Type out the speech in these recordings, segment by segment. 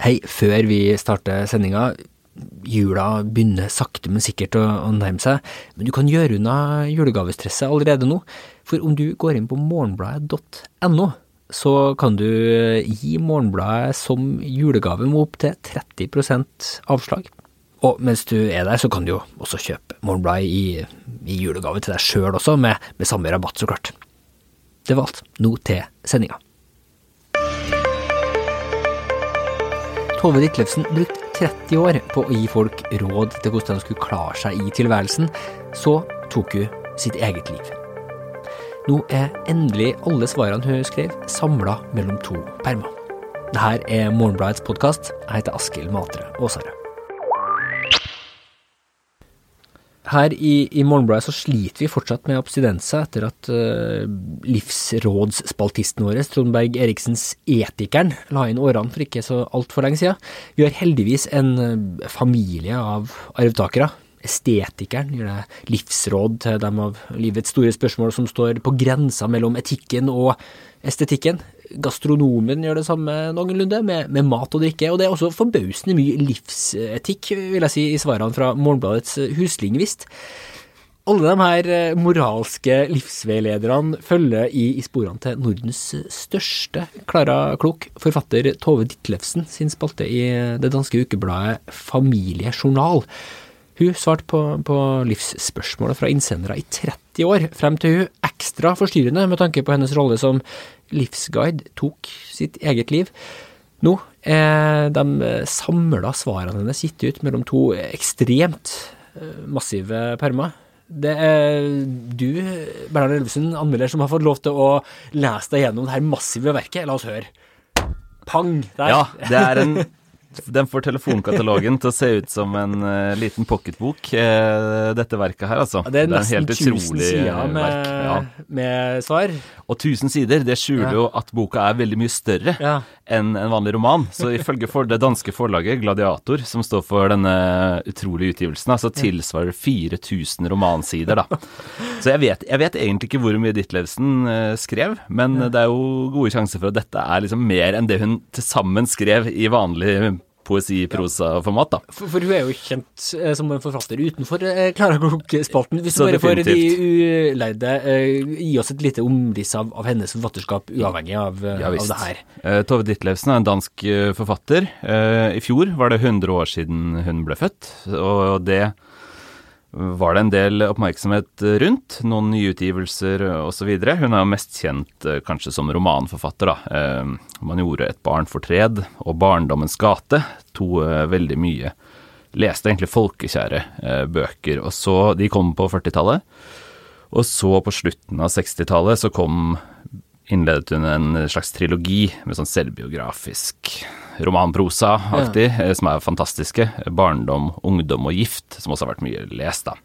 Hei, før vi starter sendinga. Jula begynner sakte, men sikkert å, å nærme seg, men du kan gjøre unna julegavestresset allerede nå. For om du går inn på morgenbladet.no, så kan du gi Morgenbladet som julegave med opptil 30% avslag. Og mens du er der, så kan du jo også kjøpe Morgenbladet i, i julegave til deg sjøl også, med, med samme rabatt, så klart. Det var alt. Nå til sendinga. Tove Ditlevsen brukte 30 år på å gi folk råd til hvordan de skulle klare seg i tilværelsen. Så tok hun sitt eget liv. Nå er endelig alle svarene hun skrev, samla mellom to permer. Dette er Morgenbladets podkast. Jeg heter Askild Matre Aasare. Her i, i Morgenbladet så sliter vi fortsatt med abstinenser etter at uh, livsrådsspaltisten vår, Trond Eriksens Etikeren, la inn årene for ikke så altfor lenge siden. Vi har heldigvis en uh, familie av arvtakere. Estetikeren gir deg livsråd til dem av livets store spørsmål som står på grensa mellom etikken og estetikken. Gastronomen gjør det samme noenlunde, med, med, mat og drikke. Og det er også forbausende mye livsetikk, vil jeg si, i svarene fra Morgenbladets huslingvist. Alle de her eh, moralske livsveilederne følger i, i sporene til Nordens største Klara Klok, forfatter Tove Ditlevsen sin spalte i det danske ukebladet Familiejournal. Hun svarte på, på livsspørsmålet fra innsendere i 30 år, frem til hun ekstra forstyrrende med tanke på hennes rolle som livsguide tok sitt eget liv. Nå er de samla svarene hennes gitt ut mellom to ekstremt eh, massive permer. Det er du, Bernhard Elvesen, anmelder, som har fått lov til å lese deg gjennom det her massive verket. La oss høre. Pang! Der. Ja, det er en Den får telefonkatalogen til å se ut som en uh, liten pocketbok, uh, dette verket her, altså. Det er nesten det er 1000 sider med, ja. med, svar. Og 1000 sider, det skjuler ja. jo at boka er veldig mye større ja. enn en vanlig roman. Så ifølge for det danske forlaget Gladiator, som står for denne utrolige utgivelsen, så tilsvarer 4000 romansider, da. Så jeg vet, jeg vet egentlig ikke hvor mye Ditlevsen uh, skrev, men det er jo gode sjanser for at dette er liksom mer enn det hun til sammen skrev i vanlig poesi-prosa-format, da. For, for, hun er jo kjent eh, som en forfatter utenfor eh, Klara Klok-spalten. Hvis du bare for de uleide eh, gi oss et lite omriss av, av, hennes forfatterskap, uavhengig av, eh, ja, av det her. Eh, Tove Ditlevsen er en dansk eh, forfatter. I fjor var det 100 år siden hun ble født, og det var det en del oppmerksomhet rundt. Noen nyutgivelser osv. Hun er jo mest kjent eh, kanskje som romanforfatter. da. Eh, man gjorde 'Et barn fortred' og 'Barndommens gate'. To eh, veldig mye leste egentlig folkekjære bøker. Og så, De kom på 40-tallet. Og så på slutten av 60-tallet så kom innledet hun en slags trilogi med sånn selvbiografisk romanprosa-aktig, ja. Eh, som er fantastiske. Barndom, ungdom og gift, som også har vært mye lest, da.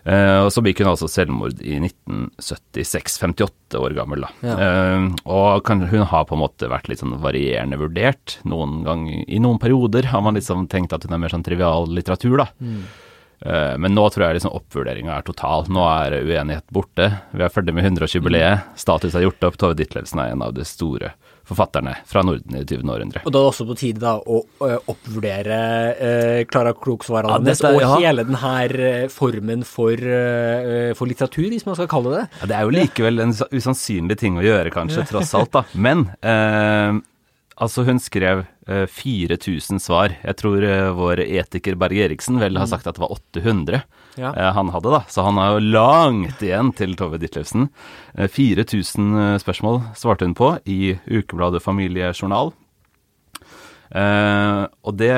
Uh, og så begikk hun altså selvmord i 1976, 58 år gammel. da. Ja. Uh, og kan, hun har på en måte vært litt sånn varierende vurdert. Noen gang, I noen perioder har man liksom tenkt at hun er mer sånn trivial litteratur, da. Mm. Uh, men nå tror jeg liksom oppvurderinga er total. Nå er uenighet borte. Vi er ferdig med 100-årsjubileet. Mm. Status er gjort opp. Tove Ditlevsen er en av de store forfatterne fra Norden i det 20. århundre. Og da er det også på tide da å oppvurdere eh, Klara Klok-svarene ja, hennes, og ja. hele denne her formen for, eh, for, litteratur, hvis man skal kalle det ja, Det er jo likevel en usannsynlig ting å gjøre, kanskje, tross alt, da. Men eh, Altså, hun skrev uh, 4000 svar. Jeg tror uh, vår etiker Berg Eriksen vel har mm. sagt at det var 800 ja. uh, han hadde, da. Så han har jo langt igjen til Tove Ditlevsen. 4000 spørsmål svarte hun på i ukebladet Familiejournal. og det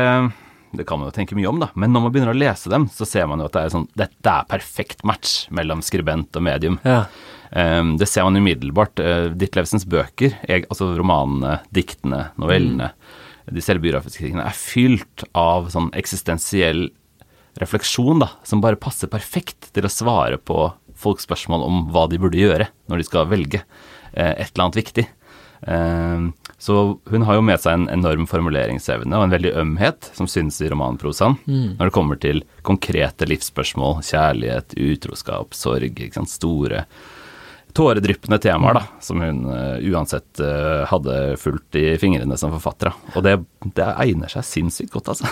det kan man jo tenke mye om, da. Men når man begynner å lese dem, så ser man jo at det er sånn Dette er perfekt match mellom skribent og medium. Ja. Um, det ser man umiddelbart. Uh, Ditlevsens bøker, jeg, altså romanene, diktene, novellene, mm. de selvbiografiske tingene, er fylt av sånn eksistensiell refleksjon, da, som bare passer perfekt til å svare på folks spørsmål om hva de burde gjøre når de skal velge uh, et eller annet viktig. Uh, så hun har jo med seg en enorm formuleringsevne og en veldig ømhet som synes i romanprosaen mm. når det kommer til konkrete livsspørsmål, kjærlighet, utroskap, sorg, store tåredryppende temaer, da, som hun uh, uansett uh, hadde fulgt i fingrene som forfatter. Da. Og det, det egner seg sinnssykt godt, altså.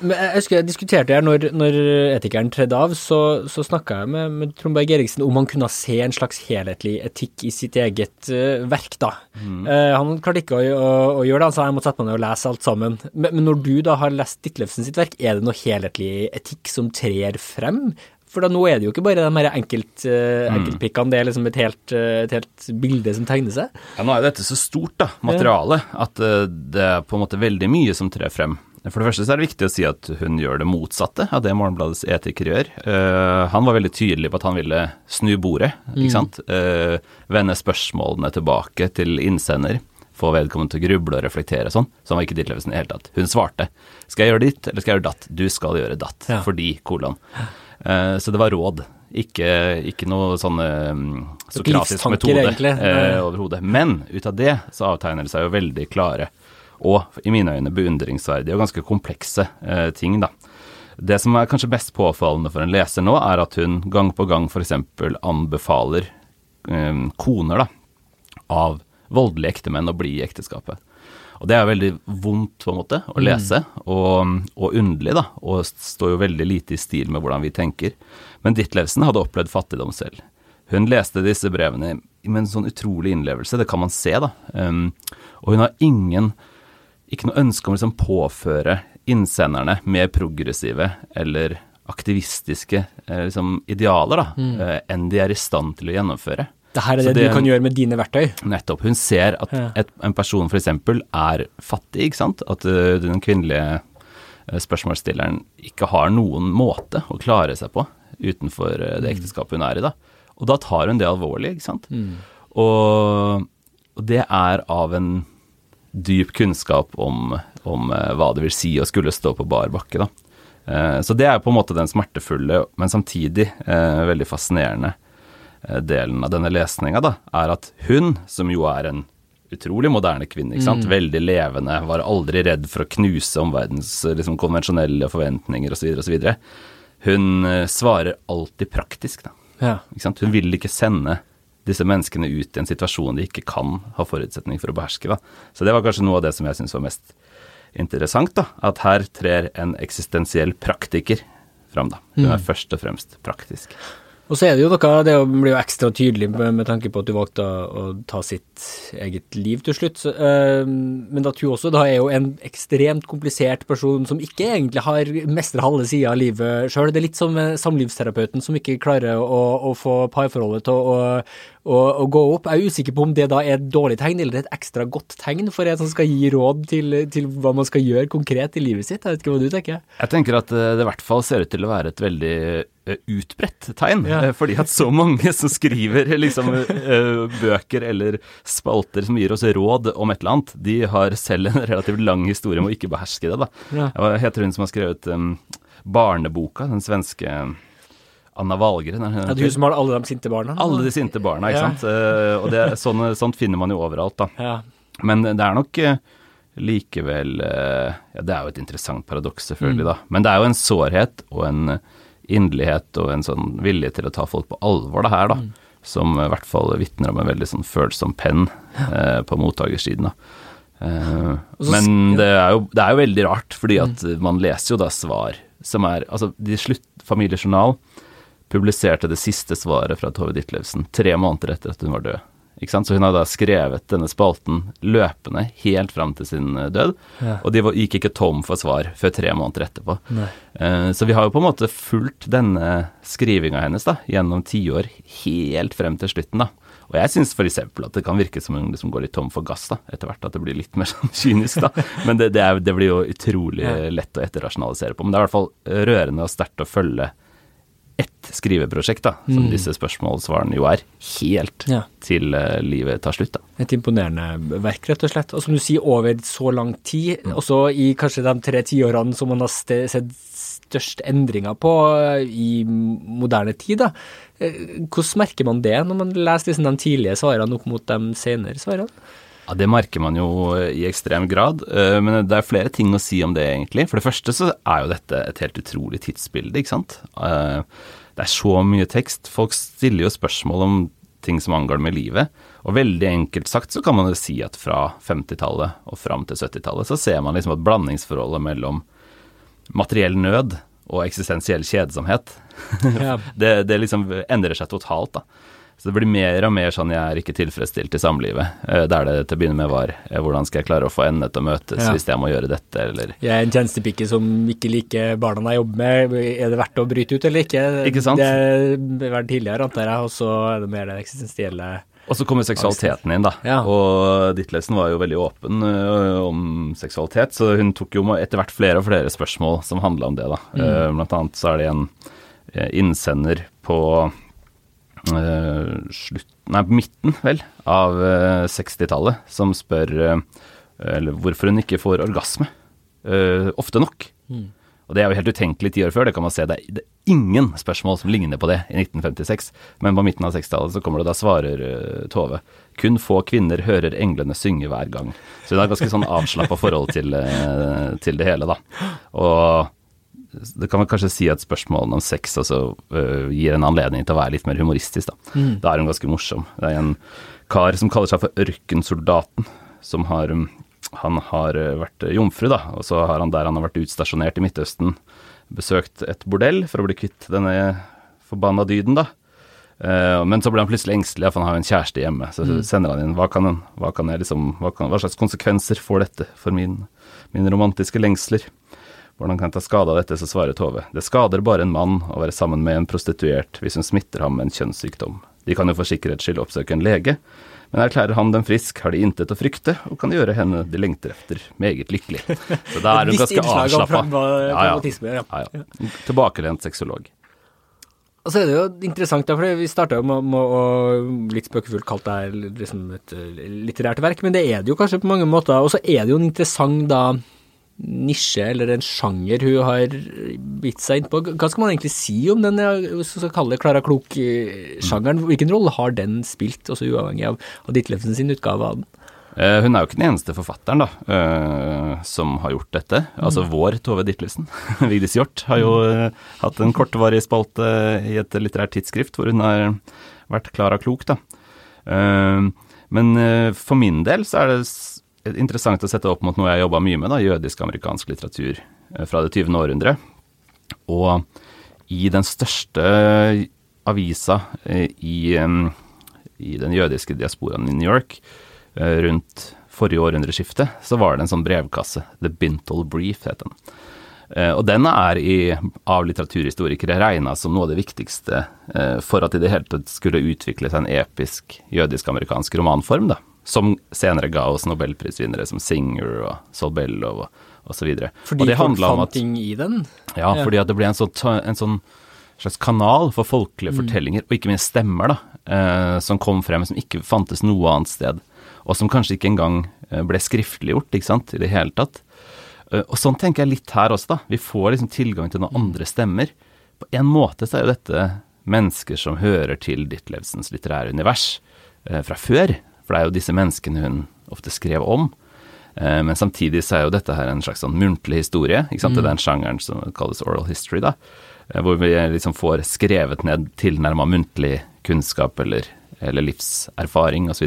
Men jeg husker jeg diskuterte her når, når etikeren tredde av, så, så snakka jeg med, med Trond Berg Eriksen om han kunne se en slags helhetlig etikk i sitt eget uh, verk, da. Mm. Uh, han klarte ikke å, å, å, gjøre det, han sa jeg måtte sette meg ned og lese alt sammen. Men, men, når du da har lest Ditlevsen sitt verk, er det noe helhetlig etikk som trer frem? For da nå er det jo ikke bare de enkelt, uh, enkeltpikkene, det er liksom et helt, et helt, bilde som tegner seg. Ja, nå er dette så stort, da, materialet, at det er på en måte veldig mye som trer frem. For det første så er det viktig å si at hun gjør det motsatte av det Morgenbladets etiker gjør. Uh, han var veldig tydelig på at han ville snu bordet, ikke mm. sant. Uh, vende spørsmålene tilbake til innsender. Få vedkommende til å gruble og reflektere og sånn. Så han var ikke Ditlevsen i det hele tatt. Hun svarte. Skal jeg gjøre ditt, eller skal jeg gjøre datt? Du skal gjøre datt. Ja. Fordi, kolon. Uh, så det var råd. Ikke, ikke noe sånn sokratisk metode eh, overhodet. Men ut av det så avtegner det seg jo veldig klare og i mine øyne beundringsverdige og ganske komplekse eh, ting. da. Det som er kanskje best påfallende for en leser nå, er at hun gang på gang f.eks. anbefaler eh, koner da, av voldelige ektemenn å bli i ekteskapet. Og det er veldig vondt på en måte å mm. lese, mm. og, og, underlig, da, og står jo veldig lite i stil med hvordan vi tenker. Men Ditlevsen hadde opplevd fattigdom selv. Hun leste disse brevene med en sånn utrolig innlevelse, det kan man se, da. Um, og hun har ingen ikke noe ønske om å liksom påføre innsenderne mer progressive eller aktivistiske eh, liksom, idealer da, mm. eh, enn de er i stand til å gjennomføre. Det her er det, det, du kan gjøre med dine verktøy? Nettopp. Hun ser at ja. et, en person f.eks. er fattig, ikke sant. At uh, den kvinnelige spørsmålsstilleren ikke har noen måte å klare seg på utenfor det mm. ekteskapet hun er i. da. Og da tar hun det alvorlig, ikke sant. Mm. Og, og, det er av en dyp kunnskap om, om uh, hva det vil si å skulle stå på bar bakke. Da. Uh, så det er på en måte den smertefulle, men samtidig uh, veldig fascinerende delen av denne lesninga, da, er at hun, som jo er en utrolig moderne kvinne, ikke sant? Mm. veldig levende, var aldri redd for å knuse omverdens liksom, konvensjonelle forventninger osv., osv., hun svarer alltid praktisk, da. Ja. Hun vil ikke sende disse menneskene ut i en situasjon de ikke kan ha forutsetning for å beherske. Da. Så det var kanskje noe av det som jeg syns var mest interessant. da, At her trer en eksistensiell praktiker fram. da. Hun er mm. først og fremst praktisk. Og så er det jo noe, det blir jo ekstra tydelig med, tanke på at du valgte å, ta sitt eget liv til slutt. Øh, men at hun også da er jo en ekstremt komplisert person som ikke egentlig har mestra halve sida av livet sjøl. Det er litt som samlivsterapeuten som ikke klarer å, å få parforholdet til å, å, å, gå opp. Jeg er usikker på om det da er et dårlig tegn eller et ekstra godt tegn for en som skal gi råd til, til, hva man skal gjøre konkret i livet sitt. Jeg vet ikke hva du tenker? Jeg tenker at eh, det i hvert fall ser ut til å være et veldig eh, utbredt tegn. Ja. Eh, fordi at så mange som skriver liksom bøker eller spalter som gir oss råd om et eller annet, de har selv en relativt lang historie med å ikke beherske det. da. Ja. Jeg heter hun som har skrevet um, Barneboka, den svenske Anna Valgren. Ja, du som har alle de sinte barna? Alle de sinte barna, ikke ja. sant. Uh, og det, sånn, sånt finner man jo overalt, da. Ja. Men det er nok uh, likevel uh, Ja, det er jo et interessant paradoks, selvfølgelig, mm. da. Men det er jo en sårhet og en inderlighet og en sånn vilje til å ta folk på alvor, det her, da. Mm. Som i hvert fall vitner om en veldig sånn følsom penn på mottakersiden, da. men det er, jo, det er, jo, veldig rart, fordi at mm. man leser jo da svar som er Altså, de slutt Familiejournal publiserte det siste svaret fra Tove Ditlevsen tre måneder etter at hun var død. Så hun har da skrevet denne spalten løpende helt fram til sin eh, død. Ja. Og de gikk ikke tom for svar før tre måneder etterpå. Uh, så vi har jo på en måte fulgt denne skrivinga hennes da, gjennom tiår helt frem til slutten. da. Og jeg syns f.eks. at det kan virke som hun liksom går litt tom for gass da, etter hvert. At det blir litt mer sånn kynisk, da. Men det, det, er, det blir jo utrolig lett å etterrasjonalisere på. Men det er i hvert fall rørende og sterkt å følge ett skriveprosjekt, da, som mm. disse spørsmålsvarene jo er, helt ja. til uh, livet tar slutt. da. Et imponerende verk, rett og slett. Og som du sier, over så lang tid, mm. også i kanskje de tre tiårene som man har sett størst endringer på uh, i moderne tid. da. Uh, hvordan merker man det når man leser liksom, de tidlige svarene opp mot de senere svarene? Ja, Det merker man jo i ekstrem grad, men det er flere ting å si om det, egentlig. For det første så er jo dette et helt utrolig tidsbilde, ikke sant. Det er så mye tekst. Folk stiller jo spørsmål om ting som angår med livet. Og veldig enkelt sagt så kan man jo si at fra 50-tallet og fram til 70-tallet så ser man liksom at blandingsforholdet mellom materiell nød og eksistensiell kjedsomhet, Ja. det, det liksom endrer seg totalt, da. Så det blir mer og mer sånn jeg er ikke tilfredsstilt i samlivet. eh, Der det til å begynne med var eh, hvordan skal jeg klare å få endene til å møtes Ja. hvis jeg må gjøre dette, eller Jeg er en tjenestepike som ikke liker barna jeg jobber med. Er det verdt å bryte ut eller ikke? Ikke sant? Det har vært tidligere, antar jeg, og så er det mer det eksistensielle Og så kommer seksualiteten inn, da. Ja. Og Ditlevsen var jo veldig åpen uh, om seksualitet, så hun tok jo etter hvert flere og flere spørsmål som handla om det, da. Mm. Uh, blant annet så er det en innsender på slutt, nei, midten, vel, av eh, 60-tallet som spør eh, eller hvorfor hun ikke får orgasme eh, ofte nok. Mm. Og det er jo helt utenkelig ti år før, det kan man se. Det er, det er ingen spørsmål som ligner på det i 1956. Men på midten av 60-tallet så kommer det, da svarer uh, Tove. Kun få kvinner hører englene synge hver gang. Så det er ganske sånn avslappa forhold til, uh, til det hele, da. Og det kan vel kanskje si at spørsmålene om sex også uh, gir en anledning til å være litt mer humoristisk, da. Da er hun ganske morsom. Det er en kar som kaller seg for Ørkensoldaten, som har um, Han har øh, vært jomfru, da, og så har han der han har vært utstasjonert i Midtøsten, besøkt et bordell for å bli kvitt denne forbanna dyden, da. Eh, men så blir han plutselig engstelig, for han har jo en kjæreste hjemme. Så sender han inn hva kan, hva kan jeg liksom, hva, kan, hva slags konsekvenser får dette for min, mine romantiske lengsler? Hvordan kan jeg ta skade av dette, så svarer Tove. Det skader bare en mann å være sammen med en prostituert hvis hun smitter ham med en kjønnssykdom. De kan jo for sikkerhets skyld oppsøke en lege, men erklærer han dem frisk, har de intet å frykte, og kan gjøre henne de lengter efter meget lykkelig. Så da er hun ganske avslappa. Ja, ja. Ja, ja. Tilbakelent sexolog. Og så er det jo interessant, da, for vi starta jo med, med å litt spøkefullt kalt det her liksom et eh, litterært verk, men det er det jo kanskje på mange måter. Og så er det jo en interessant da nisje, eller en sjanger hun har bitt seg innpå. Hva skal man egentlig si om den, hvis skal kalle Klara Klok-sjangeren? Hvilken rolle har den spilt, også uavhengig av, av Ditlevsen sin utgave av den? Eh, Hun er jo ikke den eneste forfatteren da, eh, som har gjort dette. Altså vår Tove Ditlevsen. Vigdis Hjorth har jo eh, hatt en kortvarig spalte i et litterært tidsskrift hvor hun har vært Klara Klok, da. Men for min del så er det interessant å sette opp mot noe jeg jobba mye med, da, jødisk-amerikansk litteratur eh, fra det 20. århundre. Og i den største avisa eh, i, i den jødiske diasporaen i New York eh, rundt forrige århundreskifte, så var det en sånn brevkasse. The Bintle Brief het den. Eh, Og den er i, av litteraturhistorikere regna som noe av det viktigste eh, for at det i det hele tatt skulle utvikle en episk jødisk-amerikansk romanform, da. Som senere ga oss nobelprisvinnere som Singer og Solbellov og, og så videre. Fordi og det handla om at ting i den? ja, Ja. fordi at det ble en sånn, en sånn slags kanal for folkelige fortellinger, og ikke minst stemmer, da, eh, som kom frem som ikke fantes noe annet sted, og som kanskje ikke engang eh, ble skriftliggjort, ikke sant, i det hele tatt. Eh, og sånn tenker jeg litt her også, da. Vi får liksom tilgang til noen andre stemmer. På en måte så er jo dette mennesker som hører til Ditlevsens litterære univers eh, fra før, for det er jo disse menneskene hun ofte skrev om. Eh, Men samtidig så er jo dette her en slags sånn muntlig historie. ikke sant? Det er den sjangeren som kalles oral history, da. Eh, Hvor vi liksom får skrevet ned tilnærma muntlig kunnskap eller, eller livserfaring osv.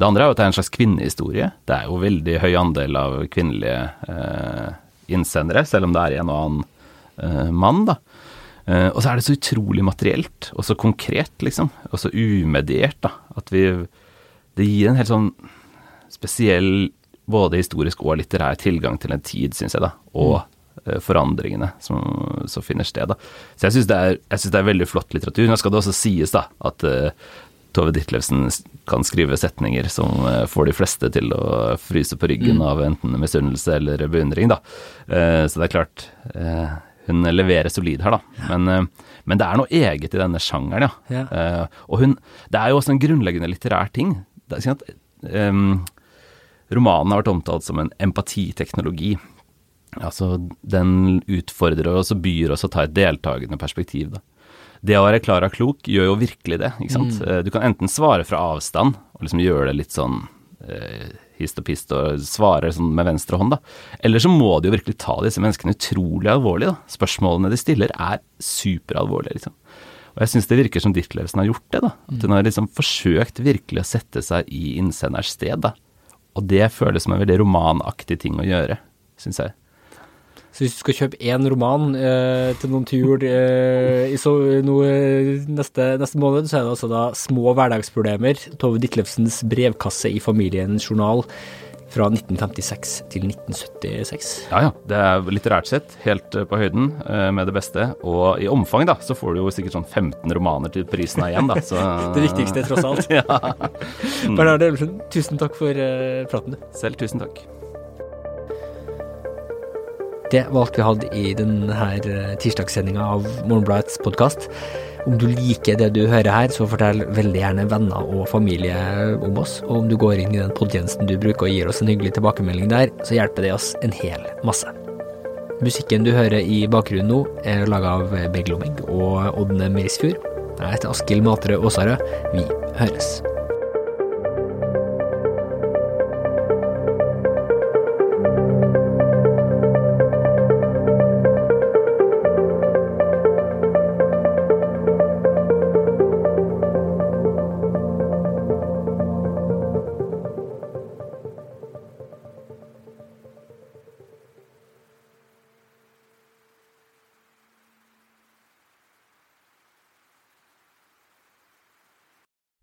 Det andre er jo at det er en slags kvinnehistorie. Det er jo veldig høy andel av kvinnelige eh, innsendere, selv om det er en og annen eh, mann, da. Eh, og så er det så utrolig materielt, og så konkret, liksom. Og så umediert, da. At vi Det gir en helt sånn spesiell både historisk og litterær tilgang til en tid, syns jeg, da. Og uh, forandringene som, som finner sted, da. Så jeg syns det, det er veldig flott litteratur. Nå skal det også sies, da, at uh, Tove Ditlevsen kan skrive setninger som får de fleste til å fryse på ryggen av enten misunnelse eller beundring, da. Så det er klart, hun leverer solid her, da. Men, eh, men det er noe eget i denne sjangeren, ja. Ja. Eh, Og hun Det er jo også en grunnleggende litterær ting. Det er, sånn at, um, romanen har vært omtalt som en empatiteknologi. Altså, den utfordrer oss og byr oss å ta et deltakende perspektiv, da. Det å være klar og Klok gjør jo virkelig det, ikke sant. Mm. Du kan enten svare fra avstand, og liksom gjøre det litt sånn eh, hist og pist og svare sånn med venstre hånd, da. Eller så må de jo virkelig ta disse menneskene utrolig alvorlig, da. Spørsmålene de stiller er superalvorlige, liksom. Og jeg syns det virker som Ditlevsen har gjort det. da. At hun har liksom forsøkt virkelig å sette seg i innsenders sted. da. Og det føles som en veldig romanaktig ting å gjøre, syns jeg. Så hvis du skal kjøpe én roman eh, til noen til jul eh, i så, noe, neste, neste, måned, så er det altså da 'Små hverdagsproblemer', Tove Ditlevsens brevkasse i familiens journal fra 1956 til 1976. Ja ja, det er litterært sett helt eh, på høyden eh, med det beste. Og i omfang, da, så får du jo sikkert sånn 15 romaner til prisen av igjen, da. Så, det viktigste, tross alt. ja. Mm. Bernard Elvesen, tusen takk for uh, praten, du. Selv tusen takk. Det var alt vi hadde i denne eh, tirsdagssendinga av Morgenbladets podkast. Om du liker det du hører her, så fortell veldig gjerne venner og familie om oss. Og om du går inn i den podtjenesten du bruker og gir oss en hyggelig tilbakemelding der, så hjelper det oss en hel masse. Musikken du hører i bakgrunnen nå, er laga av Begg Lomming og Ådne Meisfjord. Jeg heter Askild Matre Aasarød. Vi høres.